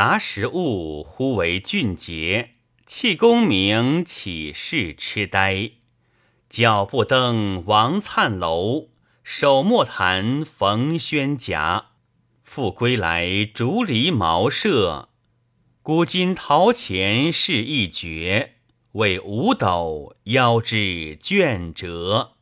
杂食物忽为俊杰，弃功名岂是痴呆。脚步登王粲楼，手莫弹冯轩甲。复归来竹篱茅舍，古今陶钱是一绝。为五斗腰肢卷折。